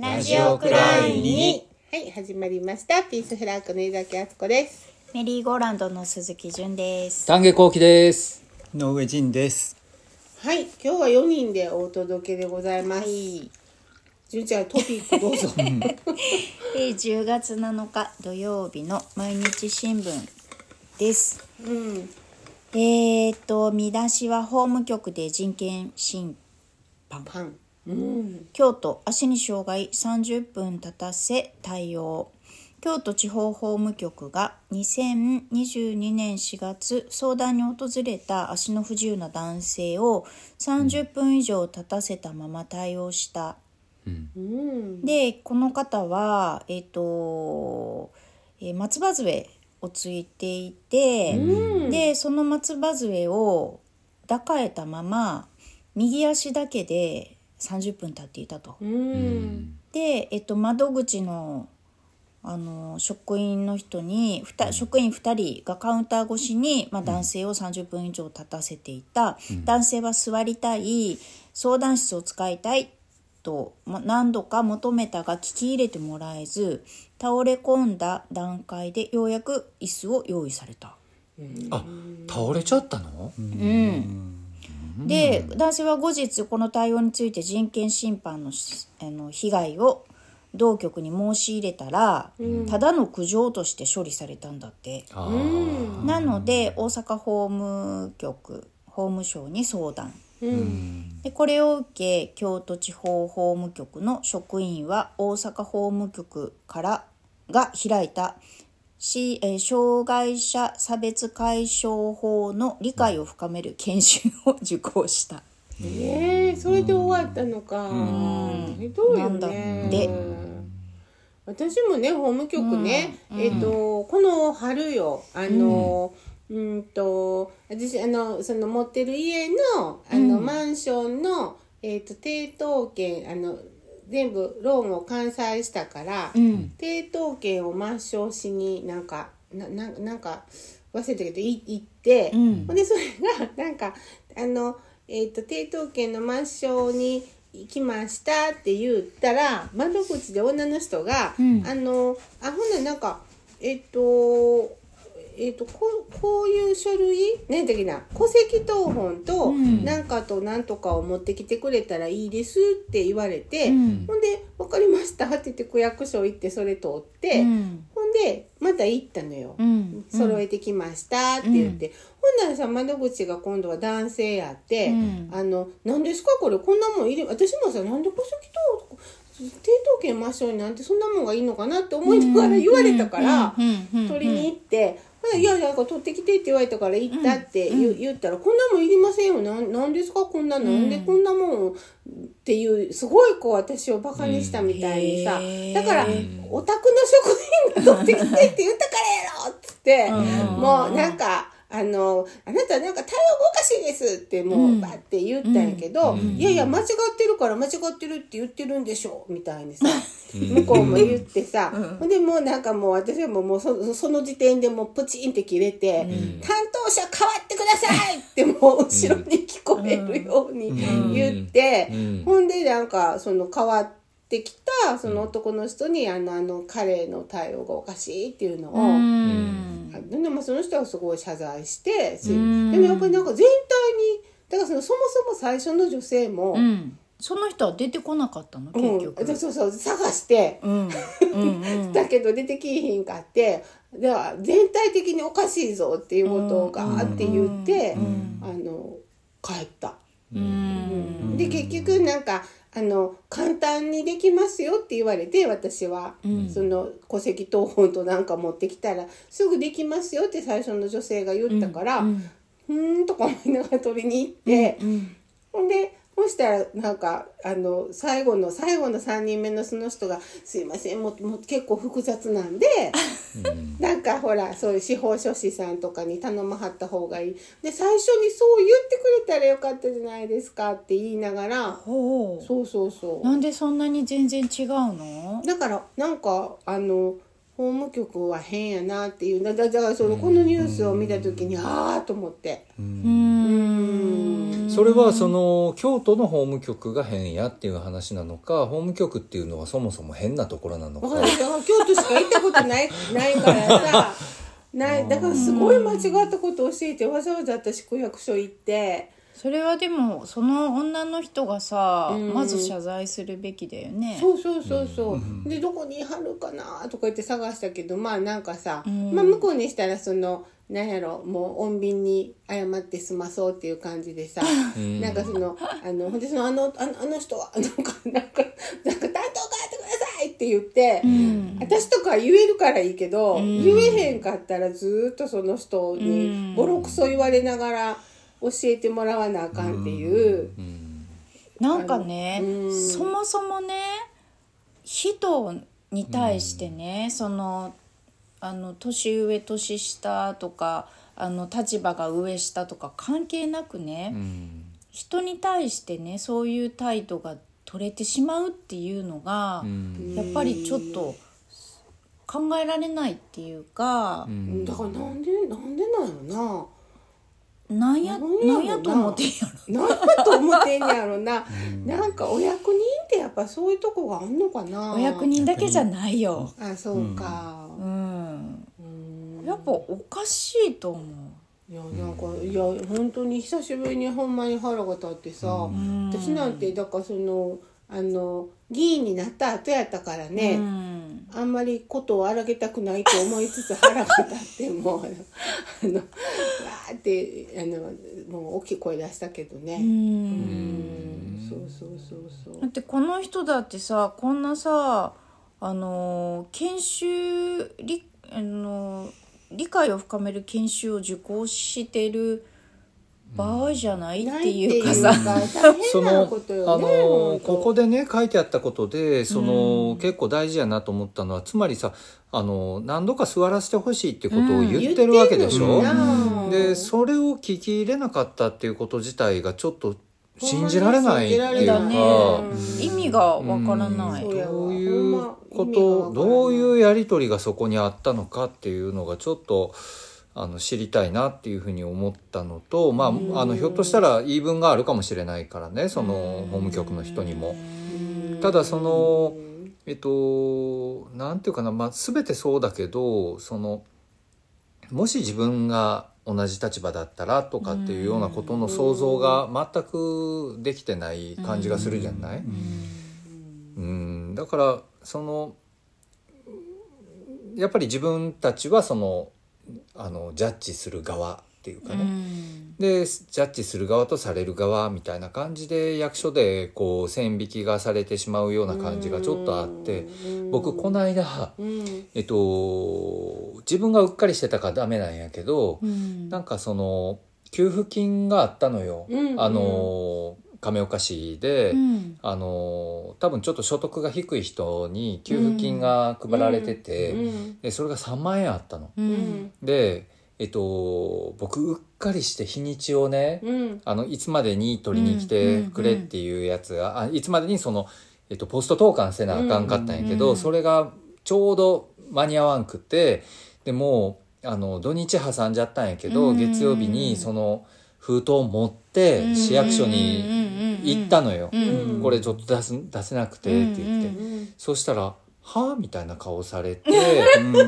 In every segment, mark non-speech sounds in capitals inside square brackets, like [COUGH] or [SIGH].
ラジオくらいに。はい始まりました。ピースフラッグの井崎敦子です。メリーゴーランドの鈴木純です。丹下幸喜です。野上仁です。はい今日は4人でお届けでございます、はい、純ちゃんトピックどうぞ。[LAUGHS] えー10月7日土曜日の毎日新聞です。うん。えー、っと見出しは法務局で人権侵犯パンうん。京都足に障害30分立たせ対応。京都地方法務局が2022年4月相談に訪れた足の不自由な男性を30分以上立たせたまま対応した。うん。でこの方は、えっとえー松葉杖をついていて、でその松葉杖を抱えたまま右足だけで30分経っていたと。うん。で、えっと、窓口のあの職員の人にふた職員2人がカウンター越しに、まあ、男性を30分以上立たせていた、男性は座りたい相談室を使いたいと、まあ、何度か求めたが聞き入れてもらえず倒れ込んだ段階でようやく椅子を用意された。あ、倒れちゃったの？で男性は後日この対応について人権侵犯のしあの被害を同局に申し入れたら、ただの苦情として処理されたんだって。なので大阪法務局法務省に相談。でこれを受け京都地方法務局の職員は大阪法務局からが開いたし、えー障害者差別解消法の理解を深める研修を受講した。えー、それで終わったのか、ひどいよね。って。私もね法務局ね、えっ、とこの春よあの、うん、と私あのその持ってる家のあの、マンションのえっ、と抵当権あの全部ローンを完済したから、ん。抵当権を抹消しになんかなななんか忘れたけどい行って、ん。ほんでそれがなんかあの、えっと抵当権の抹消に行きましたって言ったら窓口で女の人が、あのあほんならなんかえっ、とえっとこうこういう書類？何だっけな？戸籍謄本となんかとなんとかを持ってきてくれたらいいですって言われて、ん。ほんで「分かりました」って言って区役所行ってそれ通って、うん。ほんでまた行ったのよ。うん。揃えてきましたって言って、ほんならさ窓口が今度は男性やって「うん。あの何ですかこれ？こんなもん入れ私もさなんで戸籍と抵当権抹消になんてそんなもんがいいのかなって思いながら言われたから取りに行って。ほな「いやなんか取ってきて」って言われたから行ったって言,、言ったら「こんなもんいりませんよ。なんなんですか？こんななんでこんなもん」っていうすごいこう私をバカにしたみたいにさ、だからお宅の職員が取ってきてって言ったからやろっつって、もうなんか。あの、あなたなんか対応がおかしいですってもうバッて言ったんやけど、いやいや間違ってるから間違ってるって言ってるんでしょみたいにさ、向こうも言ってさ、ほんでもうなんかもう私はもうもうそその時点でもうプチンって切れて、担当者変わってくださいってもう後ろに聞こえるように言って、うん。ほんでなんかその変わってきたその男の人にあのあの彼の対応がおかしいっていうのを、うんでもその人はすごい謝罪してしでもやっぱりなんか全体にだからそのそもそも最初の女性も、うん。その人は出てこなかったのうん。結局、そうそう探して、うん。うん。うん。だけど出てきひんかってでは全体的におかしいぞっていうことをガーって言って、あの帰った。うん。で結局なんかあの簡単にできますよって言われて私は、その戸籍謄本となんか持ってきたらすぐできますよって最初の女性が言ったから、うーんとか思いながら取りに行って、ほんでそしたらなんかあの最後の最後の3人目のその人が「すいませんもうもう結構複雑なんで、なんかほらそういう司法書士さんとかに頼まはった方がいい」で最初にそう言ってくれたらよかったじゃないですかって言いながらほう。そうそうそう。なんでそんなに全然違うの？だからなんかあの法務局は変やなっていう。だだからそのこのニュースを見た時にああと思って。うんそそれはその京都の法務局が変やっていう話なのか法務局っていうのはそもそも変なところなのか。わかんないだから京都しか行ったことないないからさ。[LAUGHS] ないだからすごい間違ったことを教えてわざわざ私区役所行って。それはでもその女の人がさ、うん。まず謝罪するべきだよね。そうそうそうそう、でどこに貼るかなとか言って探したけどまあなんかさ、ん。まあ向こうにしたらそのなんやろもう穏便に謝って済まそうっていう感じでさ、ん。なんかそのあのほんでそのあのあのあの人はなんかなんかなんか担当変えてくださいって言って、ん。私とか言えるからいいけど、ん。言えへんかったらずーっとその人うん。にボロクソ言われながら教えてもらわなあかんっていう。うん。なんかね、うん。そもそもね人に対してね、そのあの年上年下とかあの立場が上下とか関係なくね、うん。人に対してねそういう態度が取れてしまうっていうのが、うん。やっぱりちょっと考えられないっていうかう、ん。だからなんでなんでなんやろな。んやなんやろな。なんやと思ってんやろな。なんやと思ってんやろな、なんかお役人ってやっぱそういうとこがあんのかな。お役人だけじゃないよ。あそうかやっぱおかしいと思う。いやなんかいや本当に久しぶりにほんまに腹が立ってさ、ん。私なんてだからそのあの議員になった後やったからね、うん。あんまりことを荒げたくないと思いつつ腹が立ってもう [LAUGHS] あのわーってあのもう大きい声出したけどね。ううんん。そうそうそうそう。だってこの人だってさこんなさあの研修理あの理解を深める研修を受講してる場合じゃないっていうかさ、そのあのここでね書いてあったことでその、結構大事やなと思ったのはつまりさあの何度か座らせてほしいってことを言ってるわけでしょ？言ってんのになでそれを聞き入れなかったっていうこと自体がちょっと信じられないっていうか、られない意味がわからない。そうやわどういうことどういうやり取りがそこにあったのかっていうのがちょっとあの知りたいなっていうふうに思ったのと、まあ、あのひょっとしたら言い分があるかもしれないからねその法務局の人にも。ただそのえっとなんていうかな、まあ、全てそうだけどそのもし自分が同じ立場だったらとかっていうようなことの想像が全くできてない感じがするじゃない、うん、だからそのやっぱり自分たちはそのあのジャッジする側っていうかね、でジャッジする側とされる側みたいな感じで役所でこう線引きがされてしまうような感じがちょっとあって僕この間、うん。えっと、自分がうっかりしてたからダメなんやけど、うん。なんかその給付金があったのよ、うん。あの亀岡市で。うん。あの多分ちょっと所得が低い人に給付金が配られてて、うん。でそれが3万円あったの。で、えっと、僕うっかりして日にちをね、うん。あのいつまでに取りに来てくれっていうやつが、あいつまでにその、えっと、ポスト投函せなあかんかったんやけど、うんそれがちょうど間に合わんくてでもうあの土日挟んじゃったんやけど、うん。月曜日にその封筒を持って市役所に行ったのよ。うん。これちょっと出す出せなくてって言って、うん。そしたら「は？あ?」みたいな顔されて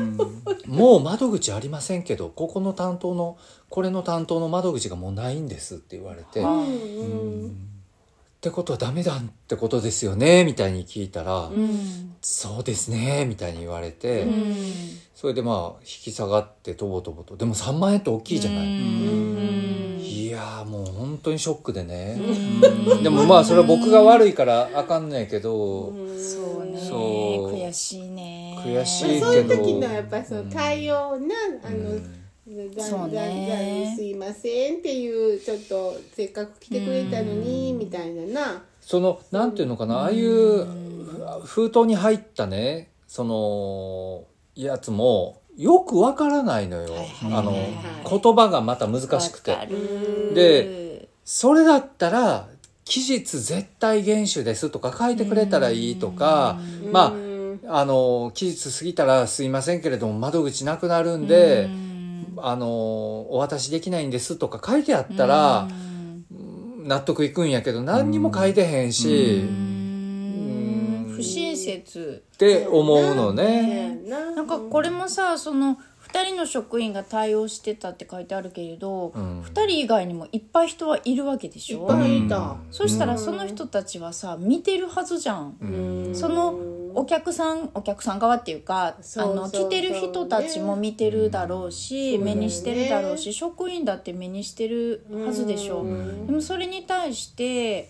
「もう窓口ありませんけどここの担当のこれの担当の窓口がもうないんです」って言われて「うっんてことはダメだってことですよね」みたいに聞いたら「うん。そうですね」みたいに言われて、うん。それでまあ引き下がってとぼとぼと。でも3万円って大きいじゃない。やーもう本当にショックでね、でもまあそれは僕が悪いからあかんねんけど、そうね。そう。悔しいね。悔しいまあそういう時のやっぱりその対応なあのだそうだね。だすいませんっていうちょっとせっかく来てくれたのにみたいなな。そのなんていうのかなああいう封筒に入ったねそのやつもよくわからないのよ、あの言葉がまた難しくて。でそれだったら期日絶対厳守ですとか書いてくれたらいいとかまうん。ああの期日過ぎたらすいませんけれども窓口なくなるんであのお渡しできないんですとか書いてあったら納得いくんやけど何にも書いてへんし、うん不親切って思うのね。ななんかこれもさその2人の職員が対応してたって書いてあるけれど、ん。2人以外にもいっぱい人はいるわけでしょ？いっぱいいた。そしたらその人たちはさ見てるはずじゃん、うん。そのお客さんお客さん側っていうかあの来てる人たちも見てるだろうし、うん。目にしてるだろうし職員だって目にしてるはずでしょ、うん。でもそれに対して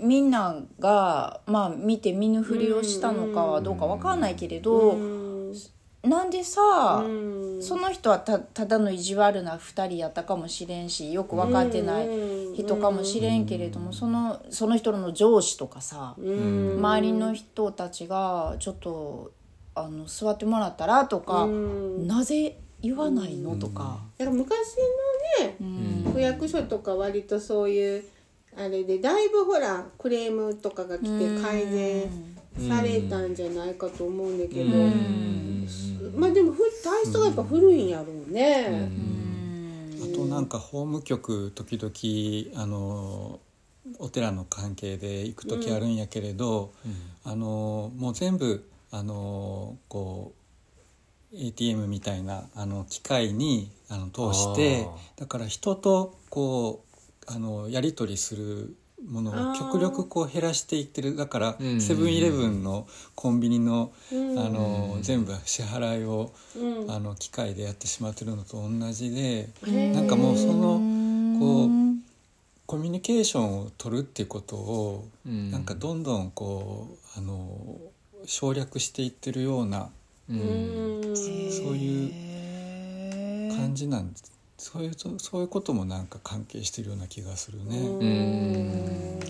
みんながまあ見て見ぬふりをしたのかはどうかわかんないけれど、うん。なんでさ、うん。その人はたただの意地悪な2人やったかもしれんしよく分かってない人かもしれんけれども、そのその人の上司とかさ、うん。周りの人たちがちょっとあの座ってもらったらとか、うん。なぜ言わないのとか。だから昔のね、うん。区役所とか割とそういうあれでだいぶほらクレームとかが来て改善されたんじゃないかと思うんだけど、まあでもふ体質がやっぱ古いんやろうね。あとなんか法務局時々あのお寺の関係で行く時あるんやけれど、あのもう全部あのこう ATM みたいなあの機械にあの通してだから人とこうあのやり取りするものを極力こう減らしていってる。だからうんセブンイレブンのコンビニのうんあの全部支払いをうん。あの機械でやってしまってるのと同じでなんかもうそのこうコミュニケーションを取るっていうことをうん。なんかどんどんこうあの省略していってるようなうん。うん。そういう感じなんですそういうそそういうこともなんか関係してるような気がするね。うん。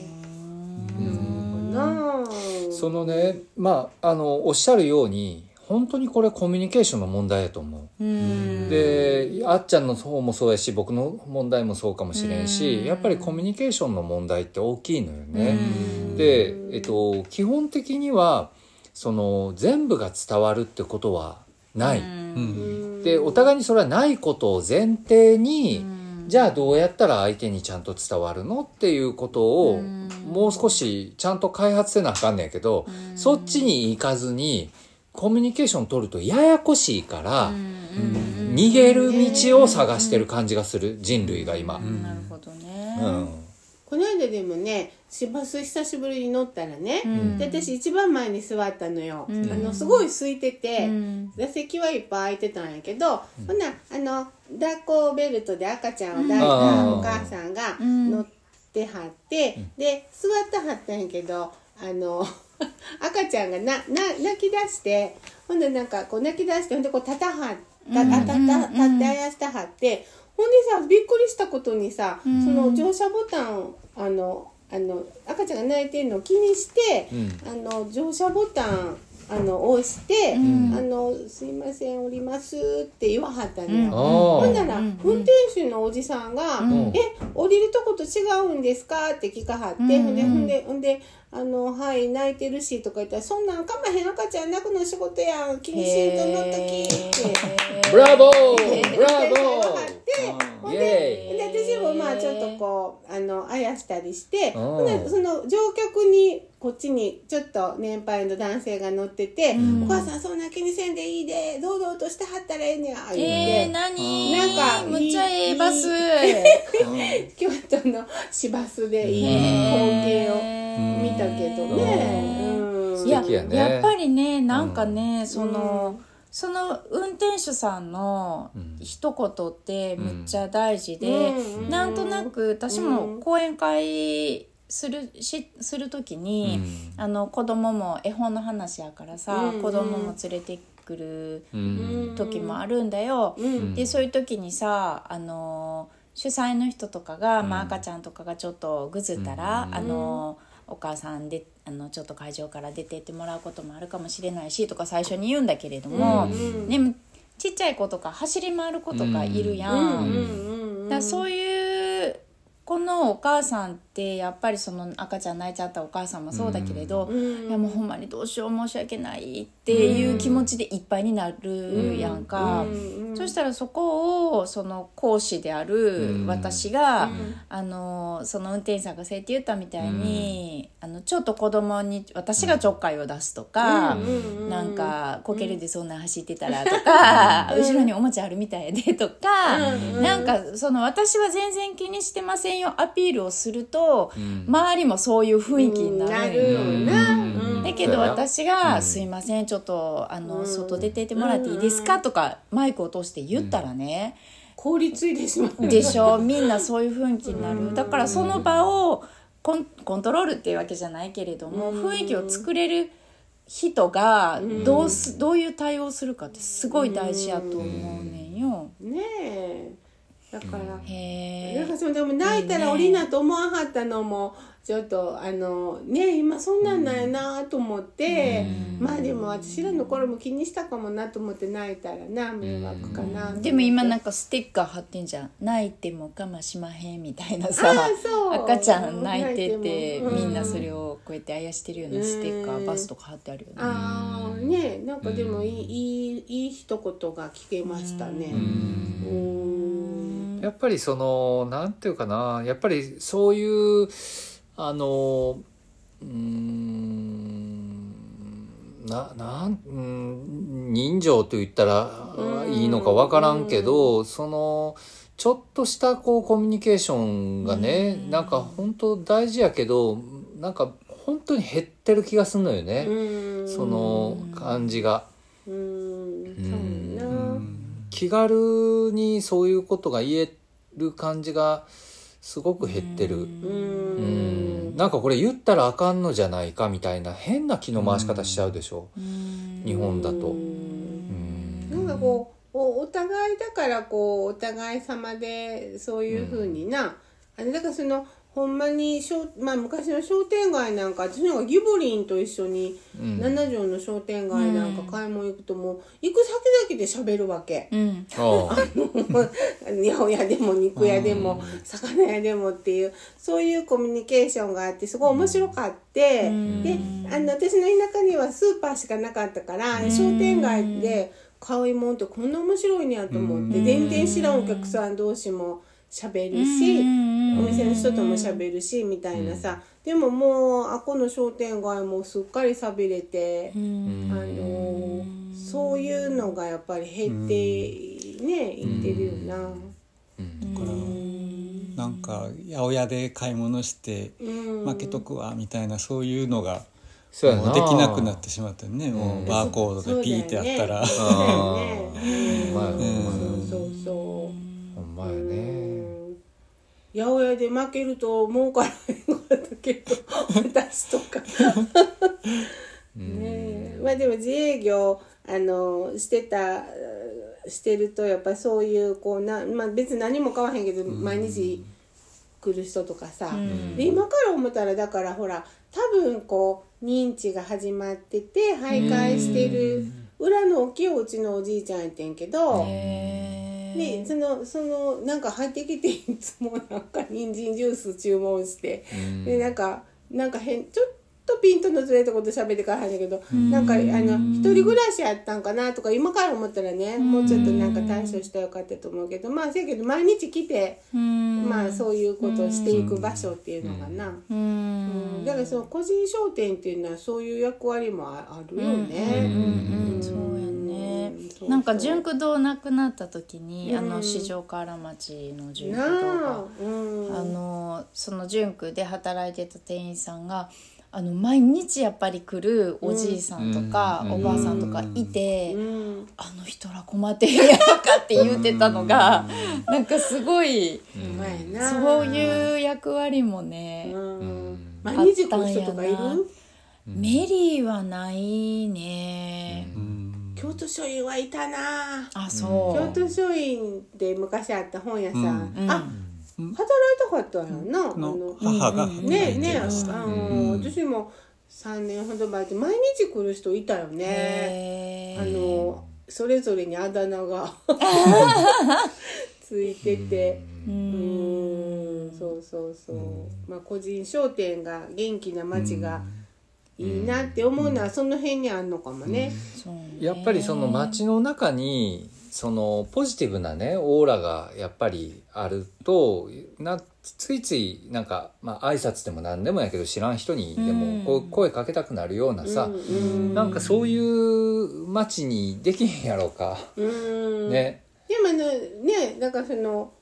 そのねまああのおっしゃるように本当にこれコミュニケーションの問題やと思う。うん。であっちゃんの方もそうやし僕の問題もそうかもしれんしうん。やっぱりコミュニケーションの問題って大きいのよね。で、えっと、基本的にはその全部が伝わるってことはない。うん。でお互いにそれはないことを前提に、じゃあどうやったら相手にちゃんと伝わるのっていうことをもう少しちゃんと開発せなあかんねんけど、そっちに行かずにコミュニケーション取るとややこしいから、逃げる道を探してる感じがする人類が今。なるほどね。うんこの間でもね市バス久しぶりに乗ったらね、ん。で私一番前に座ったのよ、ん。あのすごい空いてて、ん。座席はいっぱい空いてたんやけど、ほなあの抱っこベルトで赤ちゃんを抱いたうんお母さんがん。乗ってはって、で座ってはったんやけどあの [LAUGHS] 赤ちゃんがなな泣き出してほんでなんかこう泣き出してほんでこう立たはった、あたた立ってあやしてはってほんでさびっくりしたことにさ、その乗車ボタンをあのあの赤ちゃんが泣いてるのを気にして、あの乗車ボタンあの押して、あの「すいません降ります」って言わはったのよ。あほんなら、運転手のおじさんが「ん。え降りるとこと違うんですか?」って聞かはって、ほんでほんでほんで「あのはい泣いてるし」とか言ったら「そんなんかまへん赤ちゃん泣くの仕事やん気にしんと乗っとき」って。ブラボーブラボはってほんでで私もまあちょっとこうあのあやしたりしてうん。ほんでその乗客にこっちにちょっと年配の男性が乗ってて「お母さんそんな気にせんでいいで堂々としてはったらええねや」言って。えー、何？なんかむっちゃええバス。[LAUGHS] 京都の市バスでいい光景を見たけどね。うん。いや素敵やね。やっぱりねなんかね、その、その運転手さんの一言ってむっちゃ大事で、うん。なんとなく私も講演会するしする時に、あの子供も絵本の話やからさ、うん。子供も連れてくるうん。時もあるんだよ。うん。でそういう時にさあの主催の人とかが、まあ、赤ちゃんとかがちょっとぐずったら、あのお母さんであのちょっと会場から出てってもらうこともあるかもしれないしとか最初に言うんだけれども、でもちっちゃい子とか走り回る子とかいるやん。うんうんだそういうこのお母さんってやっぱりその赤ちゃん泣いちゃったお母さんもそうだけれど、いやもうほんまにどうしよう申し訳ないっていう気持ちでいっぱいになるやんか、そしたらそこをその講師である私が、あのその運転手さんがせいって言ったみたいに、あのちょっと子供に私がちょっかいを出すとか、なんかこけるでそんな走ってたらとか、後ろにおもちゃあるみたいでとか、なんかその私は全然気にしてませんよアピールをすると、周りもそういう雰囲気にななるるよな。だけど私が「すいませんちょっとあの外出てってもらっていいですか?」とかマイクを通して言ったらね。凍りついてしまう。でしょ？みんなそういう雰囲気になる。だからその場をコンコントロールっていうわけじゃないけれども雰囲気を作れる人がどうすどういう対応するかってすごい大事やと思うねんよ。ねえ。だから。へえなんかそのでも泣いたら降りなと思わはったのもちょっとあのね今そんなんなんやなと思って、まあでも私らの頃も気にしたかもなと思って泣いたらな迷惑かなと思ってでも今なんかステッカー貼ってんじゃん。泣いても我慢しまへんみたいなさ赤ちゃん泣いててみんなそれをこうやってあやしてるようなステッカーバスとか貼ってあるよね。ああねなんかでもいいいいいい一言が聞けましたね。うんやっぱりそのなんていうかなやっぱりそういうあのうーんななんうん人情と言ったらいいのかわからんけどそのちょっとしたこうコミュニケーションがねなんか本当大事やけどなんか本当に減ってる気がするのよね。うんその感じが。うん気軽にそういうことが言える感じがすごく減ってる。ううん。ん。なんかこれ言ったらあかんのじゃないかみたいな変な気の回し方しちゃうでしょ、日本だと。うん。なんかこうおお互いだからこうお互い様でそういうふうにな、あれだからそのほんまに商、まあ、昔の商店街なんか私なんかギボリンと一緒にうん。七条の商店街なんか買い物行くともう行く先々で喋るわけ。うん。ああ。[LAUGHS] 八百屋でも肉屋でも魚屋でもっていうそういうコミュニケーションがあってすごい面白かって、であの私の田舎にはスーパーしかなかったから商店街で買い物ってこんな面白いねやと思って全然知らんお客さん同士も喋るしお店の人とも喋るしみたいなさ。でももうあこの商店街もすっかり寂れて。あのそういうのがやっぱり減ってねいってるよな。だからなんか八百屋で買い物してうん。負けとくわみたいなそういうのがそうできなくなってしまったよねもうバーコードでピーってやったら。そうだよね。八百屋で負けると儲からへんかったけど私とか。ねえ。まあでも自営業あのしてたしてるとやっぱそういうこうな、まあ、別に何も買わへんけど毎日来る人とかさ、で今から思ったらだからほら多分こう認知が始まってて徘徊してる裏の大きいお家のおじいちゃんやってんけど。でそのそのなんか入ってきていつもなんか人参ジュース注文して、でなんかなんか変ちょっとピントのずれたこと喋ってからはんだけど、なんかあの一人暮らしやったんかなとか今から思ったらねもうちょっとなんか対処したらよかったと思うけどまあせやけど毎日来て、まあそういうことをしていく場所っていうのがな、うん。だからその個人商店っていうのはそういう役割もああるよね。うんなんか純駆堂なくなった時に、あの四条河原町の純駆堂ながあ、うん。あのその純駆で働いてた店員さんがあの毎日やっぱり来るおじいさんとか、おばあさんとかいて、うん。あの人ら困ってるやろかって言ってたのが、なんかすごい、そういう役割もね、うん。毎日来る人とかいる？あったんやな。メリーはないね、うん京都書院はいたな。あそう、京都書院で昔あった本屋さん、うん。あ働いたかったんやな、あのの母が働いねえねあの私も3年ほど前で毎日来る人いたよね。あのそれぞれにあだ名が [LAUGHS] ついてて。うん。そうそうそう、まあ個人商店が元気な街がいいなって思うのはその辺にあんのかもね。やっぱりその街の中にそのポジティブなねオーラがやっぱりあるとなついついなんかまあ挨拶でも何でもやけど知らん人にでもこう声かけたくなるようなさ、うんなんかそういう街にできへんやろうか、うん。ね。でもねねだからその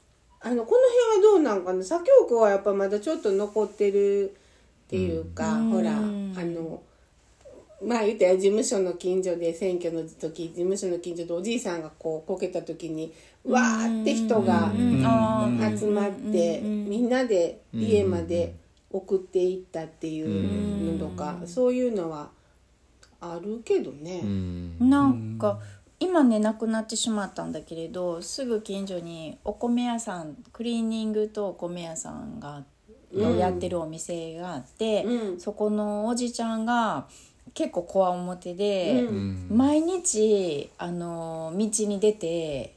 あのこの辺はどうなんかな？左京区はやっぱまだちょっと残ってるっていうか、うん。ほらあうん。のまあ言ったら事務所の近所で選挙の時事務所の近所でおじいさんがこうこけた時にわーって人が集まってみんなで家まで送っていったっていうのとかそういうのはあるけどね。うん。なんか今ねなくなってしまったんだけれどすぐ近所にお米屋さんクリーニングとお米屋さんがのやってるお店があって、うん。そこのおじちゃんが結構こわもてで、うん。毎日あの道に出て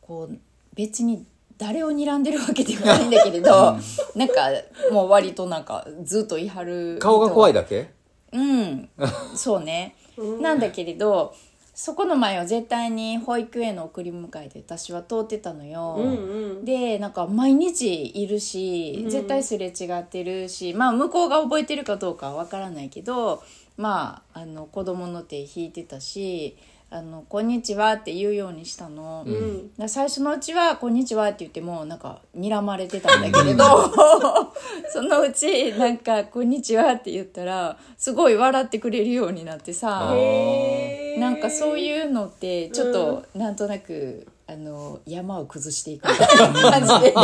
こう別に誰を睨んでるわけではないんだけれどなんかもう割となんかずっと言い張る顔が怖いだだけ？うん。そうね、なんだけれどそこの前を絶対に保育園の送り迎えで私は通ってたのよ、うんうん。でなんか毎日いるし絶対すれ違ってるし、まあ向こうが覚えてるかどうかはわからないけどまああの子供の手引いてたし「あのこんにちは」って言うようにしたの。うん。最初のうちは「こんにちは」って言ってもなんか睨まれてたんだけれど [LAUGHS] そのうちなんか「こんにちは」って言ったらすごい笑ってくれるようになってさなんかそういうのってちょっとなんとなく、あの山を崩していくみたいな感じで。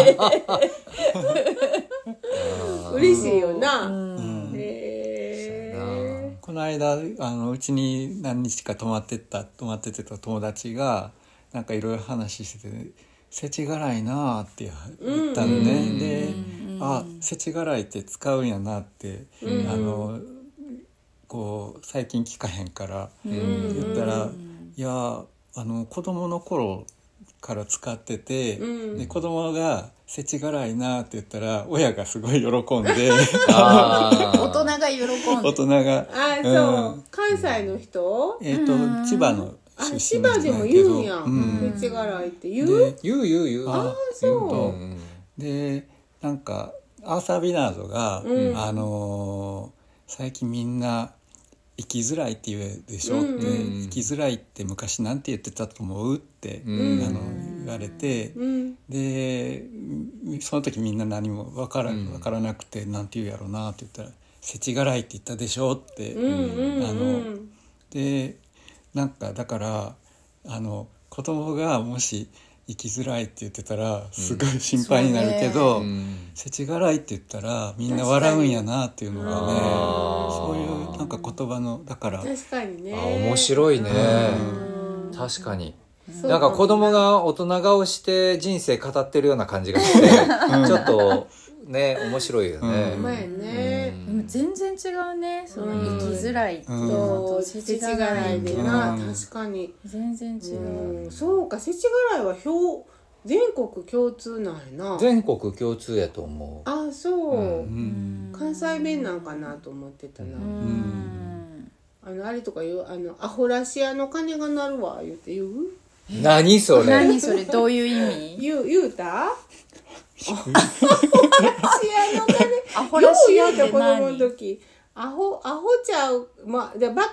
嬉しいよな。うん。この間あのうちに何日か泊まってった泊まっててた友達がなんかいろいろ話してて「世知辛いな」って言ったのね、で「あ世知辛いって使うんやな」って、あのこう最近聞かへんから言ったら「いやあの子供の頃から使ってて、うん。で子供が「世知辛いな」って言ったら親がすごい喜んで。[LAUGHS] 大人が喜ん大で人が。あ、そう。関西の人？えっ、と千葉のあ、出身千葉でもなんやけど言うんや。うん。めっちゃ辛いって言う？で言う言う言う。あそう。うん。でなんかアーサー・ビナードが、うん。あのー最近みんな生きづらいって言うでしょ？って、うん。生きづらいって昔なんて言ってたと思う？って、うん。あの言われて、うん。でその時みんな何も分から,、うん。分からなくてなんて言うやろうなって言ったら「世知辛いって言ったでしょ」って、うんうん。あのでなんかだからあの子供がもし生きづらいって言ってたらすごい心配になるけど、うん。世知辛いって言ったらみんな笑うんやなっていうのがねそういうなんか言葉のだから。確かにね。あ面白いね。うん。確かに。なんか子供が大人顔して人生語ってるような感じがしてちょっとね面白いよね。うまいね。でも全然違うねその生きづらいと世知辛辛いいっていうのでな、うん。確かに。全然違う、うん、そうか、世知辛いは表、全国共通なんやな。全国共通やと思う。あ、そう。うん。関西弁なんかなと思ってたな。うん。あの、あれとか言う、あの、アホラシアの鐘が鳴るわ、言って言う？何それ？何それ？どういう意味？言う、言うた？アホラシアの鐘。アホらしやってよう言うた子供の何時。アホ、アホちゃう、まあ、でバカバカ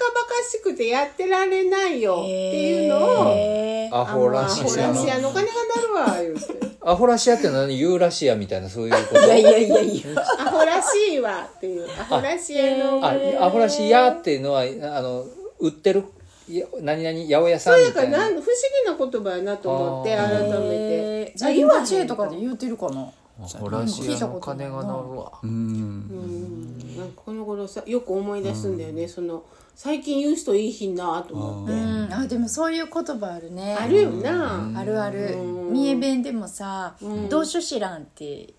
しくてやってられないよ。っていうのを、アホらしアホラシアの鐘が鳴るわ、言うて。アホラシアって何ユーラシアみたいなそういうこと。いやいやいやいや。アホらしいわっていう。アホらしアの。あ鐘。アホラシアっていうのはあの売ってるいや何々八百屋さんそうみたいな。やからなん不思議な言葉やなと思って改めて。じゃあ今知恵とかで言うてるかな。アホラシアの鐘が鳴るわ。うん。うん。なんかこの頃さよく思い出すんだよね、その最近言う人いいひんなと思って、うん。あでもそういう言葉あるね。あるよな、あるある。うん。三重弁でもさうん「どうしょ知らん」って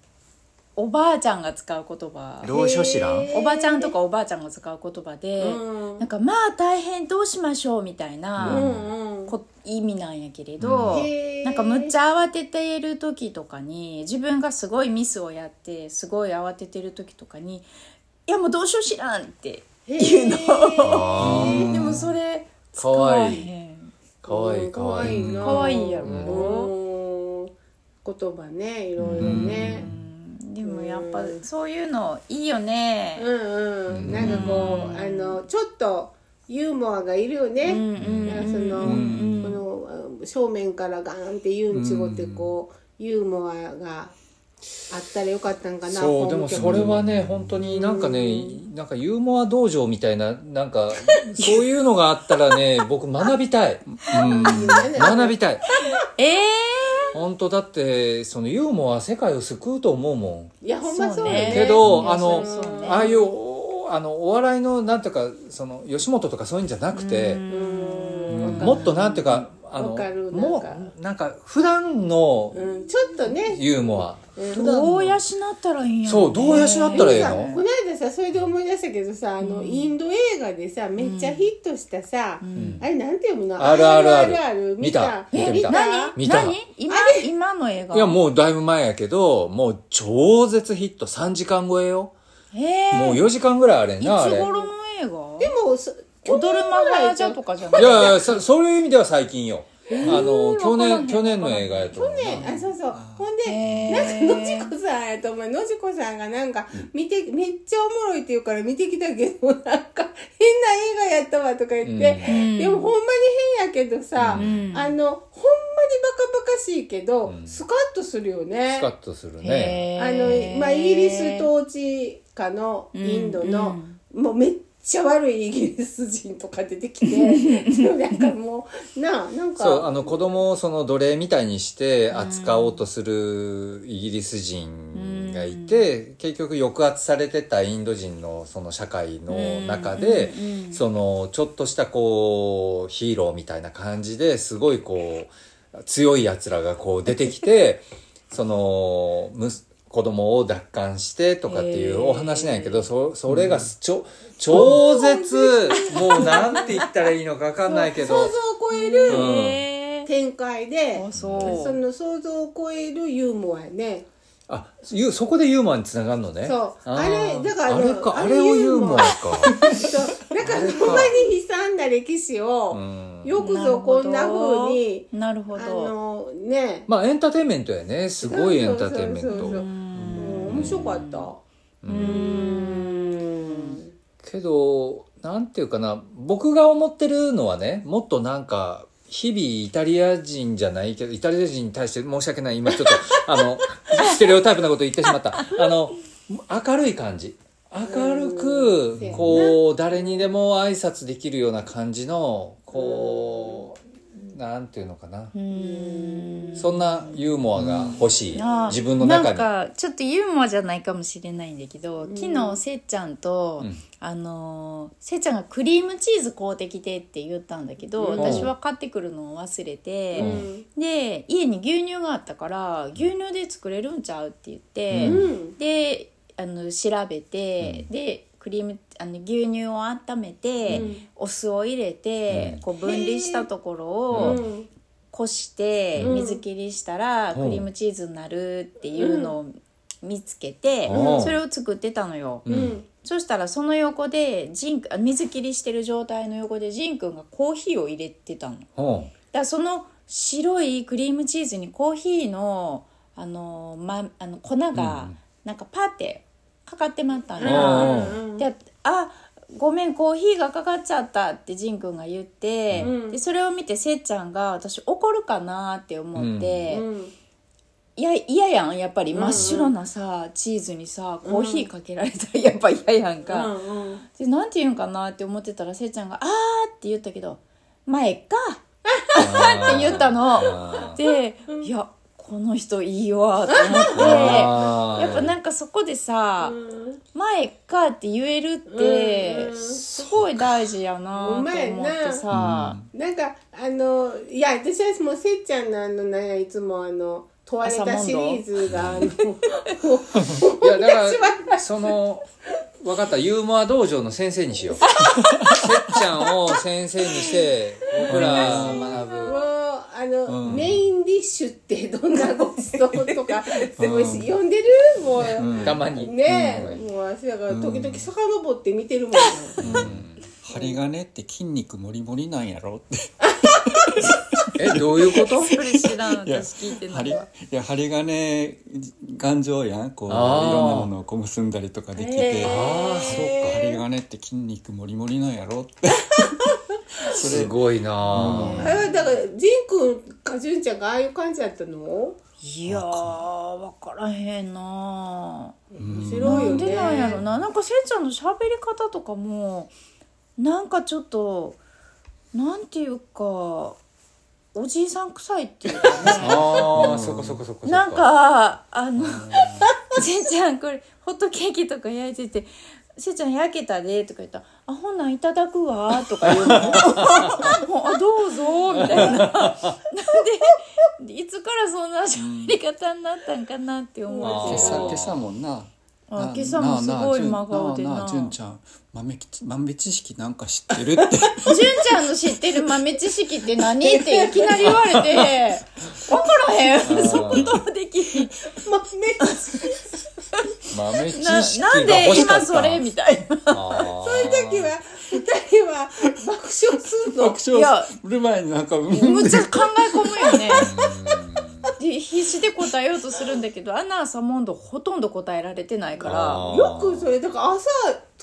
おばあちゃんが使う言葉。老所知らん？おばちゃんとかおばあちゃんが使う言葉で、うん。なんかまあ大変どうしましょうみたいな、うんうん。こ意味なんやけれど、なんかむっちゃ慌てている時とかに自分がすごいミスをやってすごい慌ててる時とかに「いやもうどうしよう知らん」って言うの。でもそれ使かわわいい。へんかわいい。かわいいなかわいいやろ。うん。言葉ねいろいろねでもやっぱそういうのいいよね。うんうん。なんかこうあのちょっとユーモアがいるよね。んなんかそのこのあ正面からガーンってユンチゴってこうユーモアがあったらよかったんかなそうでもそれはね本当になんかねなんかユーモア道場みたいななんかそういうのがあったらね僕学びたい、うん、[LAUGHS] 学びたい。ええ本当だってそのユーモアは世界を救うと思うもん。いやほんまそうだね。けど、ねあの、ああいうおあのお笑いのなんていうかその吉本とかそういうんじゃなくて、うん。もっとなんていうかあのわかるもなんか。うなんか普段のうんちょっとね。ユーモア、どう養ったらいいんやろそうどう養ったらええの？でもさこの間さそれで思い出したけどさあの、インド映画でさめっちゃヒットしたさ、あれなんて読むの？あるあるある。RRR 見た。見た。見た。何？見た。何？今？今の映画？いやもうだいぶ前やけどもう超絶ヒット。3時間超えよ。えー、もう4時間ぐらいあれんいつなあれ。頃の映画？でもそ踊るマハラジャとかじゃない？いやいやそそういう意味では最近よ。あの去年去年の映画やと思う。なね、あそうそう。ほんでなんかのじこさんやと思う。のじこさんがなんか見てめっちゃおもろいって言うから見てきたけどなんか変な映画やったわとか言って、ん。でもほんまに変やけどさ、ん。あのほんまにバカバカしいけど、スカッとするよね。スカッとするね。あの、まあ、イギリス統治下のインドの、もうめっちゃ悪いイギリス人とか出てきて [LAUGHS] なんかもうなあなんか。そうあの子供をその奴隷みたいにして扱おうとするイギリス人がいて、結局抑圧されてたインド人のその社会の中で、そのちょっとしたこうヒーローみたいな感じですごいこう強いやつらがこう出てきて [LAUGHS] そのむす子供を奪還してとかっていうお話なんやけど、そそれがちょ超絶もうなんて言ったらいいのか分かんないけど。想像を超える。展開で、あそう。の想像を超えるユーモアやね。あゆそこでユーモアにつながるのね。そう。あれだからあれか。あれをユーモアか。そう。だからほんまに悲惨な歴史を、うん。よくぞこんな風になるほあど。のね。まあエンターテインメントやね。すごいエンターテインメント面白かった。うん。けどなんていうかな僕が思ってるのはねもっとなんか日々イタリア人じゃないけどイタリア人に対して申し訳ない今ちょっと [LAUGHS] あのステレオタイプなこと言ってしまった。あの明るい感じ。明るくうん。こう誰にでも挨拶できるような感じのこうなんていうのかな。そんなユーモアが欲しい。自分の中なんにかちょっとユーモアじゃないかもしれないんだけど、昨日せっちゃんと、うん。あのーせっちゃんがクリームチーズ買うてきてって言ったんだけど、うん。私は買ってくるのを忘れて、うん。で家に牛乳があったから牛乳で作れるんちゃうって言って、うん。であの調べて、でクリームあの牛乳を温めて、うん。お酢を入れて、うん。こう分離したところうを、んこしてうん。水切りしたらうん。クリームチーズになるっていうのを見つけて、うん。それを作ってたのよ、そしたらその横でジンあ水切りしてる状態の横でジンくんがコーヒーを入れてたの。だその白いクリームチーズにコーヒーのあの、ま、あの粉がなんかパーってかかってまったんであごめんコーヒーがかかっちゃったってジンくんが言って、うん。でそれを見てせっちゃんが私怒るかなって思って、うん。いや嫌やんやっぱり。真っ白なさ、チーズにさコーヒーかけられたら [LAUGHS] やっぱ嫌やんか、うんうん。でなんて言うんかなって思ってたらせっちゃんが「あー」って言ったけど「前か」[LAUGHS] って言ったの。あでいやこの人いいわと思って。[LAUGHS] やっぱなんかそこでさうん「前か」って言えるってうん。すごい大事やなと思ってさ。なんかあのいや私はもうせっちゃんのあのなんやいつもあの問われたシリーズが [LAUGHS] いやだからその分かったユーモア道場の先生にしよう。せっちゃんを先生にして僕ら学ぶ。もうあの、メインディッシュってどんなごちそうとかすごいし、読んでる？もう、たまに。ねえ、もう私だから時々遡って見てるもん、針金って筋肉もりもりなんやろって [LAUGHS] えどういうこと？[LAUGHS] それ知らんいや私聞いてな針いいわや針金頑丈やん。こういろんなものをこう結んだりとかできて、ああそうか針金って筋肉もりもりなんやろって。[LAUGHS] すごいなあ。あれはだから仁君か純ちゃんがああいう感じだったの？いやー分からへんな面白いなよね。んでなんやろな。なんかせいちゃんの喋り方とかもなんかちょっとなんていうかおじいさん臭いっていうかね。[LAUGHS] ああそこそこそなんかあのせいちゃんこれホットケーキとか焼いてて「せいちゃん焼けたで」とか言ったら「あほんなんいただくわ」とか言うの。[LAUGHS] もどうぞ」みたいな。なんでいつからそんな喋り方になったんかなって思うけど。今朝今朝もんなあな今朝もすごい真顔でな。なあ純ちゃん豆き豆知識なんか知ってるって。[LAUGHS] 純ちゃんの知ってる豆知識って何っていきなり言われて。[LAUGHS] 分からへん。そことできひん。豆知な識なんで今それみたいな。あそういう時は二人は爆笑するの。爆笑いやする前になんかむっちゃ考え込むよね。で必死で答えようとするんだけどアナウンサーモンドほとんど答えられてないから。よくそれだから朝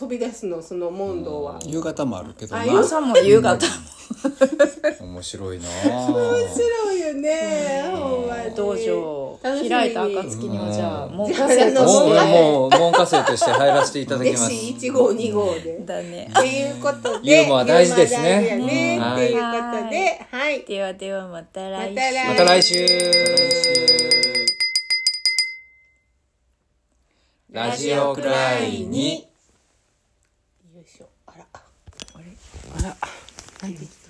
飛び出すのその問答は。夕方もあるけどな。あ夕朝も夕方も。ー [LAUGHS] 面白いなあ。面白いよね、ほんまに。道場。開いた暁にはじゃあうん。もうカセットもうして。もう門下生として入らせていただきます。弟子1号2号で。だね。っていうことでユーモア大事ですね。ねうんっていうことではい。ではではまた来週。また来また来週。ラジオくらいによいしょあらあれあら。入ってきた